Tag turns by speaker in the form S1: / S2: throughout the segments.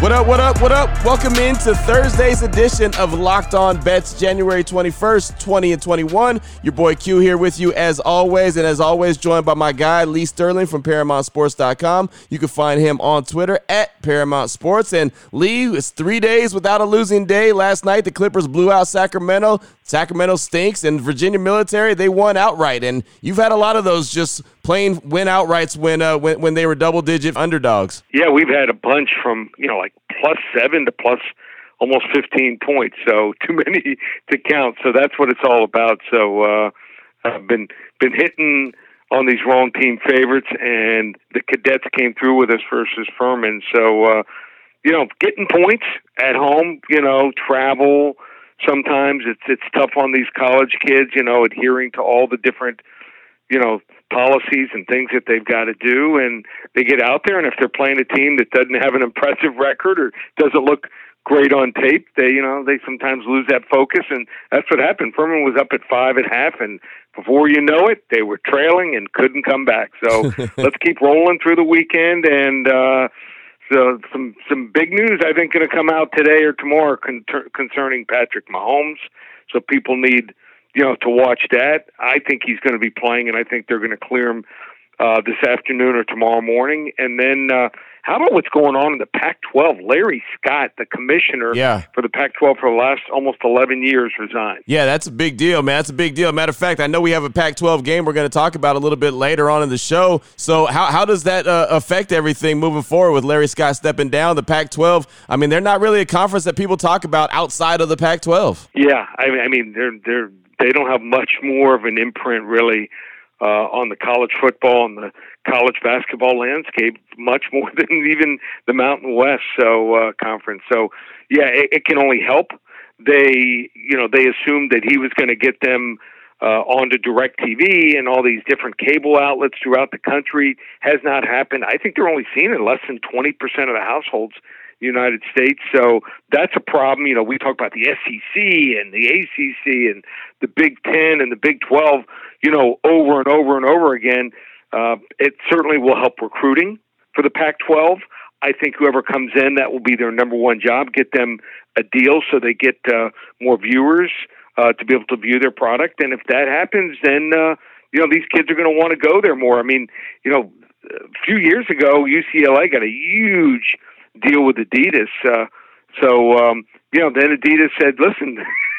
S1: What up, what up, what up? Welcome into Thursday's edition of Locked On Bets, January 21st, 20 and 21. Your boy Q here with you as always, and as always, joined by my guy Lee Sterling from ParamountSports.com. You can find him on Twitter at Paramount Sports. And Lee, it's three days without a losing day. Last night, the Clippers blew out Sacramento. Sacramento stinks, and Virginia Military, they won outright. And you've had a lot of those just plain win outrights when, uh, when, when they were double digit underdogs.
S2: Yeah, we've had a bunch from, you know, like plus seven to plus almost 15 points. So too many to count. So that's what it's all about. So uh, I've been been hitting on these wrong team favorites, and the cadets came through with us versus Furman. So uh, you know, getting points at home, you know, travel. Sometimes it's it's tough on these college kids, you know, adhering to all the different, you know, policies and things that they've got to do and they get out there and if they're playing a team that doesn't have an impressive record or doesn't look great on tape they you know they sometimes lose that focus and that's what happened. Furman was up at 5 at half and before you know it they were trailing and couldn't come back. So let's keep rolling through the weekend and uh so some some big news I think going to come out today or tomorrow con- concerning Patrick Mahomes. So people need you know, to watch that. I think he's going to be playing, and I think they're going to clear him uh, this afternoon or tomorrow morning. And then, uh, how about what's going on in the Pac-12? Larry Scott, the commissioner
S1: yeah.
S2: for the Pac-12 for the last almost 11 years, resigned.
S1: Yeah, that's a big deal, man. That's a big deal. Matter of fact, I know we have a Pac-12 game we're going to talk about a little bit later on in the show. So, how how does that uh, affect everything moving forward with Larry Scott stepping down? The Pac-12. I mean, they're not really a conference that people talk about outside of the Pac-12.
S2: Yeah, I mean, I mean, they're they're they don't have much more of an imprint really uh, on the college football and the college basketball landscape, much more than even the Mountain West so uh, conference. So yeah, it, it can only help. They you know they assumed that he was going to get them uh, onto DirecTV and all these different cable outlets throughout the country. Has not happened. I think they're only seen in less than twenty percent of the households United States. So that's a problem. You know, we talk about the SEC and the ACC and the Big Ten and the Big Twelve. You know, over and over and over again. Uh, it certainly will help recruiting for the Pac-12. I think whoever comes in, that will be their number one job. Get them a deal so they get uh, more viewers uh, to be able to view their product. And if that happens, then uh, you know these kids are going to want to go there more. I mean, you know, a few years ago, UCLA got a huge deal with Adidas. Uh, so um, you know, then Adidas said, "Listen,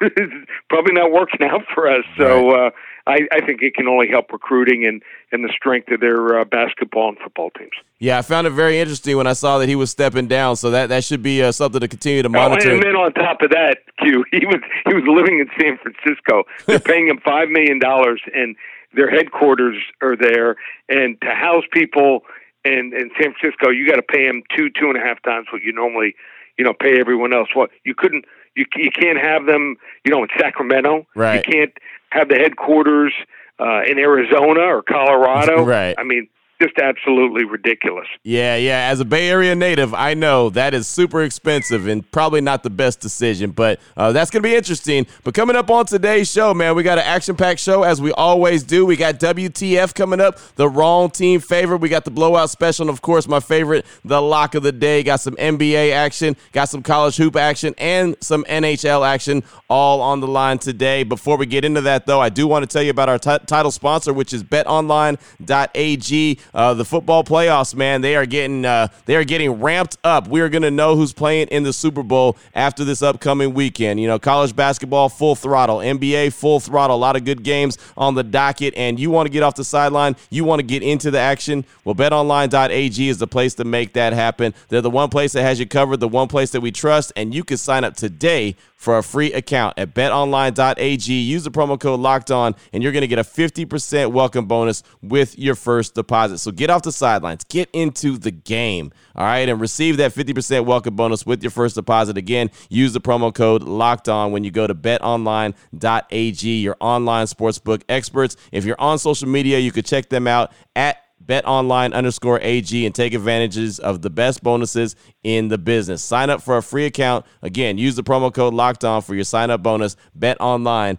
S2: it's probably not working out for us." So uh, I, I think it can only help recruiting and and the strength of their uh, basketball and football teams.
S1: Yeah, I found it very interesting when I saw that he was stepping down. So that that should be uh, something to continue to
S2: Oh,
S1: monitor.
S2: and then on top of that, Q, he was he was living in San Francisco. They're paying him five million dollars, and their headquarters are there. And to house people in in San Francisco, you got to pay him two two and a half times what you normally, you know, pay everyone else. What you couldn't, you you can't have them, you know, in Sacramento.
S1: Right.
S2: You can't have the headquarters uh, in Arizona or Colorado.
S1: Right.
S2: I mean, just absolutely ridiculous.
S1: Yeah, yeah. As a Bay Area native, I know that is super expensive and probably not the best decision, but uh, that's going to be interesting. But coming up on today's show, man, we got an action packed show as we always do. We got WTF coming up, the wrong team favorite. We got the blowout special, and of course, my favorite, the lock of the day. Got some NBA action, got some college hoop action, and some NHL action all on the line today. Before we get into that, though, I do want to tell you about our t- title sponsor, which is betonline.ag. Uh, the football playoffs, man, they are getting uh, they are getting ramped up. We are going to know who's playing in the Super Bowl after this upcoming weekend. You know, college basketball full throttle, NBA full throttle, a lot of good games on the docket. And you want to get off the sideline, you want to get into the action. Well, BetOnline.ag is the place to make that happen. They're the one place that has you covered, the one place that we trust, and you can sign up today for a free account at betonline.ag. Use the promo code locked on, and you're going to get a 50% welcome bonus with your first deposit. So get off the sidelines, get into the game, all right, and receive that 50% welcome bonus with your first deposit. Again, use the promo code locked on when you go to betonline.ag, your online sportsbook experts. If you're on social media, you could check them out at betonline underscore AG and take advantages of the best bonuses in the business. Sign up for a free account. Again, use the promo code locked on for your sign up bonus. BetOnline.ag.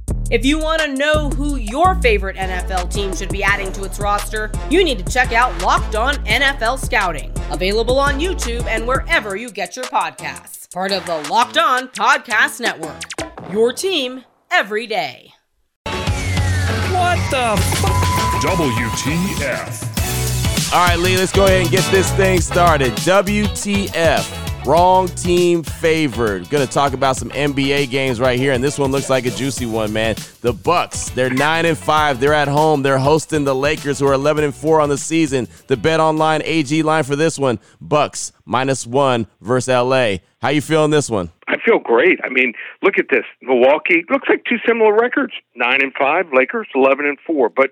S3: If you want to know who your favorite NFL team should be adding to its roster, you need to check out Locked On NFL Scouting, available on YouTube and wherever you get your podcasts. Part of the Locked On Podcast Network. Your team every day.
S4: What the f- WTF.
S1: All right, Lee, let's go ahead and get this thing started. WTF. Wrong team favored. Going to talk about some NBA games right here, and this one looks like a juicy one, man. The Bucks, they're nine and five. They're at home. They're hosting the Lakers, who are eleven and four on the season. The Bet Online AG line for this one: Bucks minus one versus LA. How you feeling this one?
S2: I feel great. I mean, look at this. Milwaukee looks like two similar records: nine and five. Lakers eleven and four. But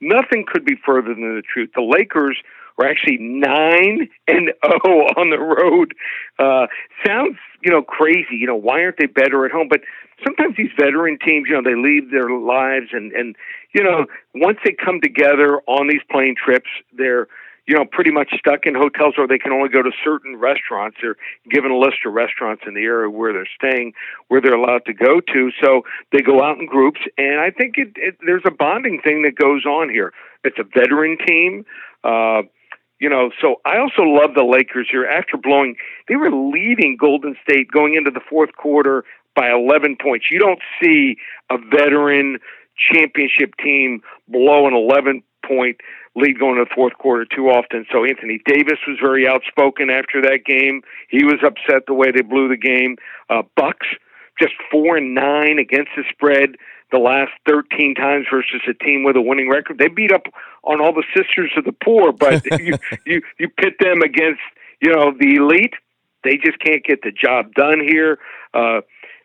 S2: nothing could be further than the truth. The Lakers were actually nine and zero on the road. Uh, sounds you know crazy. You know why aren't they better at home? But sometimes these veteran teams, you know, they leave their lives and and you know once they come together on these plane trips, they're you know, pretty much stuck in hotels where they can only go to certain restaurants. They're given a list of restaurants in the area where they're staying, where they're allowed to go to. So they go out in groups, and I think it, it there's a bonding thing that goes on here. It's a veteran team. Uh, you know, so I also love the Lakers here. After blowing, they were leading Golden State going into the fourth quarter by 11 points. You don't see a veteran championship team blow an 11 point lead going to the fourth quarter too often. So Anthony Davis was very outspoken after that game. He was upset the way they blew the game. Uh, Bucks just four and nine against the spread the last 13 times versus a team with a winning record. They beat up on all the sisters of the poor, but you you you pit them against you know the elite. They just can't get the job done here. Uh,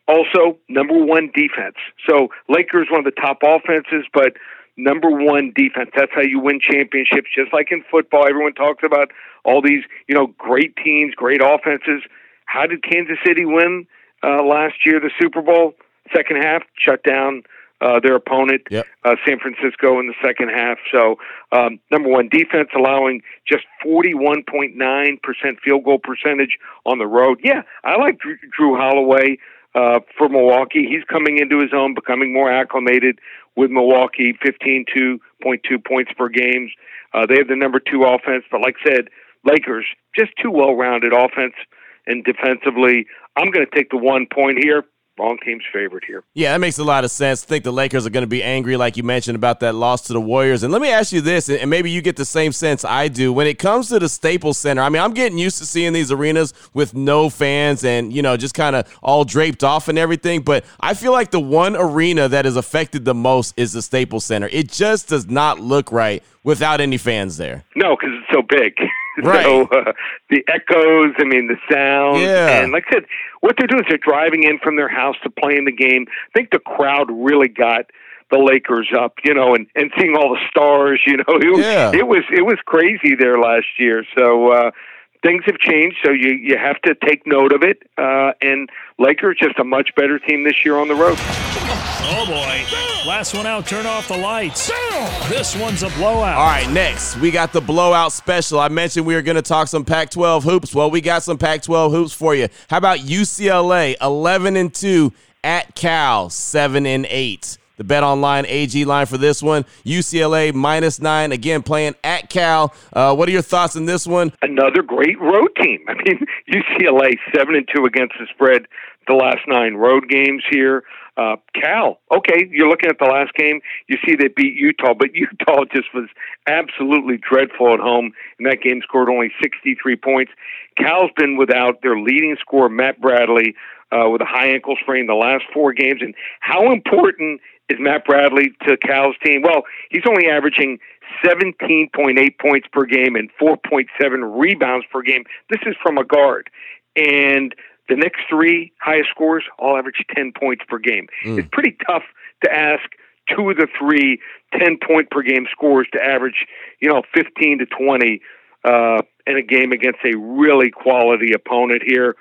S2: also, number one defense. So Lakers one of the top offenses, but number one defense. That's how you win championships. Just like in football, everyone talks about all these, you know, great teams, great offenses. How did Kansas City win uh, last year, the Super Bowl? Second half, shut down uh, their opponent,
S1: yep.
S2: uh, San Francisco, in the second half. So, um, number one, defense allowing just 41.9% field goal percentage on the road. Yeah, I like Jrue, Jrue Holiday uh, for Milwaukee. He's coming into his own, becoming more acclimated with Milwaukee, 15.2 points per game. Uh, they have the number two offense, but like I said, Lakers just too well-rounded offense and defensively. I'm going to take the one point here wrong team's favorite here.
S1: Yeah, that makes a lot of sense. I think the Lakers are going to be angry, like you mentioned, about that loss to the Warriors. And let me ask you this, and maybe you get the same sense I do. When it comes to the Staples Center, I mean, I'm getting used to seeing these arenas with no fans and, you know, just kind of all draped off and everything. But I feel like the one arena that is affected the most is the Staples Center. It just does not look right without any fans there.
S2: No, because it's so big.
S1: Right.
S2: So uh, the echoes, I mean, the sound,
S1: Yeah.
S2: and like I said, what they're doing is they're driving in from their house to play in the game. I think the crowd really got the Lakers up, you know, and and seeing all the stars, you know, it,
S1: Yeah.
S2: it was it was crazy there last year. So uh, things have changed, so you you have to take note of it. Uh, and Lakers just a much better team this year on the road.
S5: Oh boy. Last one out, turn off the lights. This one's a blowout.
S1: All right, next, we got the blowout special. I mentioned we were going to talk some Pac 12 hoops. Well, we got some Pac 12 hoops for you. How about UCLA 11 and 2 at Cal 7 and 8? The Bet Online AG line for this one UCLA minus nine, again playing at Cal. Uh, what are your thoughts on this one?
S2: Another great road team. I mean, UCLA 7 and 2 against the spread the last nine road games here. Uh, Cal, okay, you're looking at the last game. You see they beat Utah, but Utah just was absolutely dreadful at home, and that game scored only 63 points. Cal's been without their leading scorer, Matt Bradley, uh, with a high ankle sprain the last four games. And how important is Matt Bradley to Cal's team? Well, he's only averaging 17.8 points per game and 4.7 rebounds per game. This is from a guard. And the next three highest scores all average 10 points per game. Mm. It's pretty tough to ask two of the three 10 point per game scores to average, you know, 15 to 20 uh, in a game against a really quality opponent here.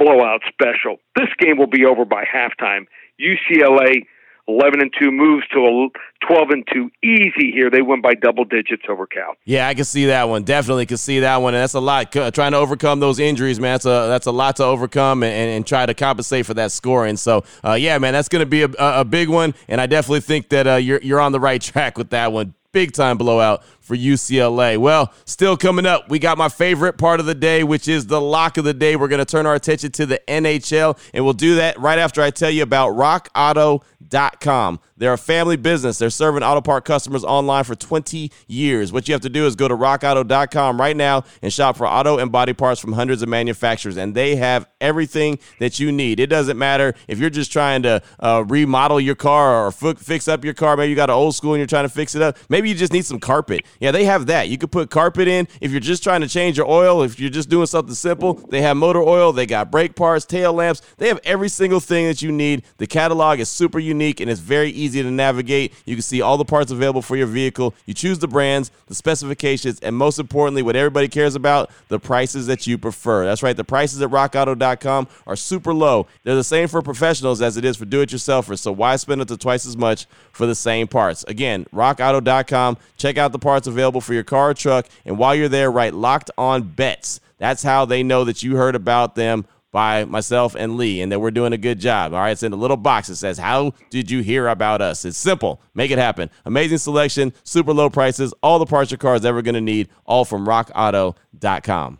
S2: Blowout special. This game will be over by halftime. UCLA 11 and 2 moves to 12 and 2 easy here. They win by double digits over Cal.
S1: Yeah, I can see that one. Definitely can see that one. And that's a lot. Trying to overcome those injuries, man, that's a, that's a lot to overcome and, and, and try to compensate for that scoring. So, uh, yeah, man, that's going to be a, a, big one. And I definitely think that uh, you're, you're on the right track with that one big time blowout for UCLA. Well, still coming up, we got my favorite part of the day, which is the lock of the day. We're going to turn our attention to the NHL, and we'll do that right after I tell you about rockauto.com. They're a family business. They're serving auto part customers online for 20 years. What you have to do is go to rockauto.com right now and shop for auto and body parts from hundreds of manufacturers, and they have everything that you need. It doesn't matter if you're just trying to uh, remodel your car or f- fix up your car. Maybe you got an old school and you're trying to fix it up. Maybe you just need some carpet. Yeah, they have that. You could put carpet in if you're just trying to change your oil. If you're just doing something simple, they have motor oil. They got brake parts, tail lamps. They have every single thing that you need. The catalog is super unique and it's very easy to navigate. You can see all the parts available for your vehicle. You choose the brands, the specifications, and most importantly, what everybody cares about, the prices that you prefer. That's right. The prices at rockauto.com are super low. They're the same for professionals as it is for do-it-yourselfers. So why spend up to twice as much for the same parts? Again, rockauto.com. Check out the parts available for your car truck. And while you're there, write locked on bets. That's how they know that you heard about them by myself and Lee and that we're doing a good job. All right, it's in a little box that says, How did you hear about us? It's simple. Make it happen. Amazing selection, super low prices, all the parts your car is ever going to need, all from rockauto.com.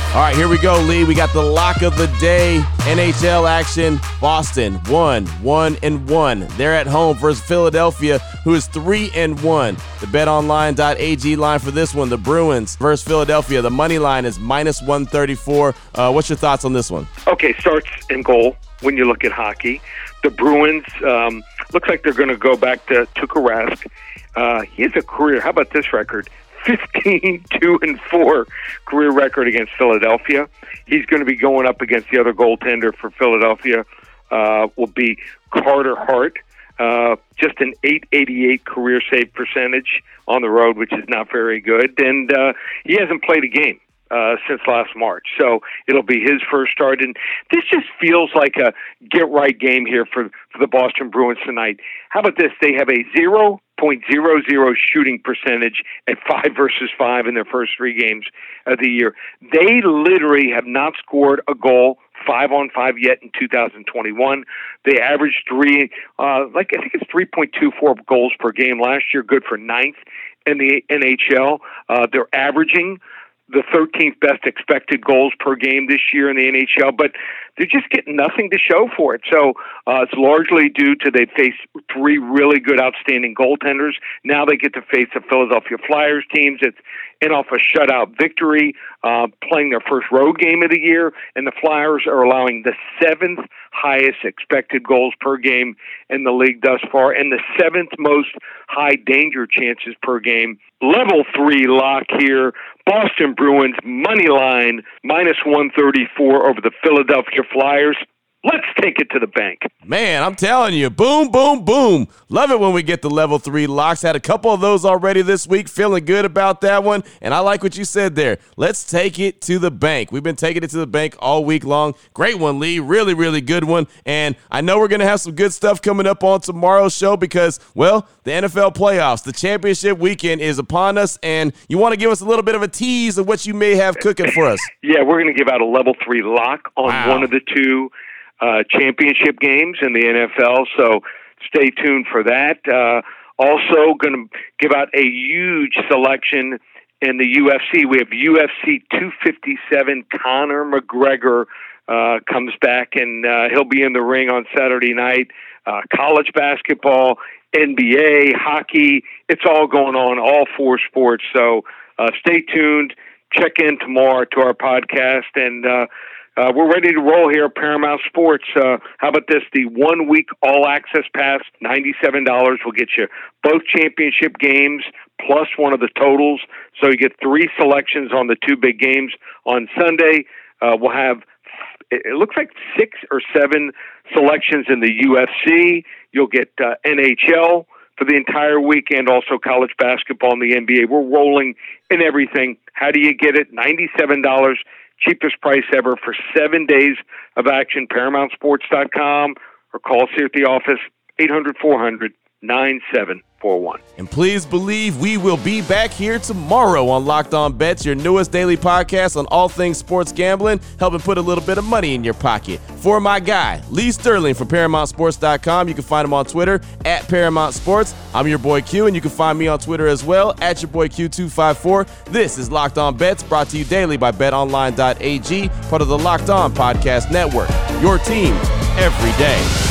S1: All right, here we go, Lee. We got the lock of the day. NHL action. Boston one, one and one. They're at home versus Philadelphia, who is three and one. The BetOnline.ag line for this one: the Bruins versus Philadelphia. The money line is minus one thirty four. Uh, what's your thoughts on this one?
S2: Okay, starts and goal. When you look at hockey, the Bruins um, looks like they're going to go back to Tuukka Rask. Uh, he has a career. How about this record? 15 2 and 4 career record against Philadelphia. He's going to be going up against the other goaltender for Philadelphia, uh, will be Carter Hart. Uh, just an 888 career save percentage on the road, which is not very good. And uh, he hasn't played a game. Uh, since last March. So it'll be his first start. And this just feels like a get right game here for, for the Boston Bruins tonight. How about this? They have a 0.00 shooting percentage at five versus five in their first three games of the year. They literally have not scored a goal five on five yet in 2021. They averaged three, uh, like I think it's 3.24 goals per game last year, good for ninth in the NHL. Uh, they're averaging the 13th best expected goals per game this year in the NHL, but they're just getting nothing to show for it. So uh, it's largely due to they face three really good, outstanding goaltenders. Now they get to face the Philadelphia Flyers teams. It's in off a shutout victory, uh, playing their first road game of the year, and the Flyers are allowing the seventh highest expected goals per game in the league thus far, and the seventh most high danger chances per game. Level three lock here. Boston Bruins money line minus 134 over the Philadelphia Flyers. Let's take it to the bank.
S1: Man, I'm telling you, boom, boom, boom. Love it when we get the level three locks. Had a couple of those already this week. Feeling good about that one. And I like what you said there. Let's take it to the bank. We've been taking it to the bank all week long. Great one, Lee. Really, really good one. And I know we're going to have some good stuff coming up on tomorrow's show because, well, the NFL playoffs, the championship weekend is upon us. And you want to give us a little bit of a tease of what you may have cooking for us.
S2: yeah, we're going to give out a level three lock on wow. one of the two uh, championship games in the NFL. So stay tuned for that. Uh, also, going to give out a huge selection in the UFC. We have UFC 257. Conor McGregor uh, comes back, and uh, he'll be in the ring on Saturday night. Uh, college basketball, NBA, hockey. It's all going on, all four sports. So uh, stay tuned. Check in tomorrow to our podcast and uh, uh, we're ready to roll here at Paramount Sports. Uh, how about this? The one week all access pass, $97 will get you both championship games plus one of the totals. So you get three selections on the two big games on Sunday. Uh, we'll have, it looks like six or seven selections in the UFC. You'll get uh, NHL for the entire weekend, also college basketball and the NBA. We're rolling in everything. How do you get it? $97 cheapest price ever for seven days of action. ParamountSports.com or call us here at the office 800 400 9741.
S1: And please believe we will be back here tomorrow on Locked On Bets, your newest daily podcast on all things sports gambling, helping put a little bit of money in your pocket. For my guy, Lee Sterling from ParamountSports.com. You can find him on Twitter at Paramount Sports. I'm your boy Q, and you can find me on Twitter as well at your boy Q254. This is Locked On Bets, brought to you daily by BetOnline.ag, part of the Locked On Podcast Network. Your team every day.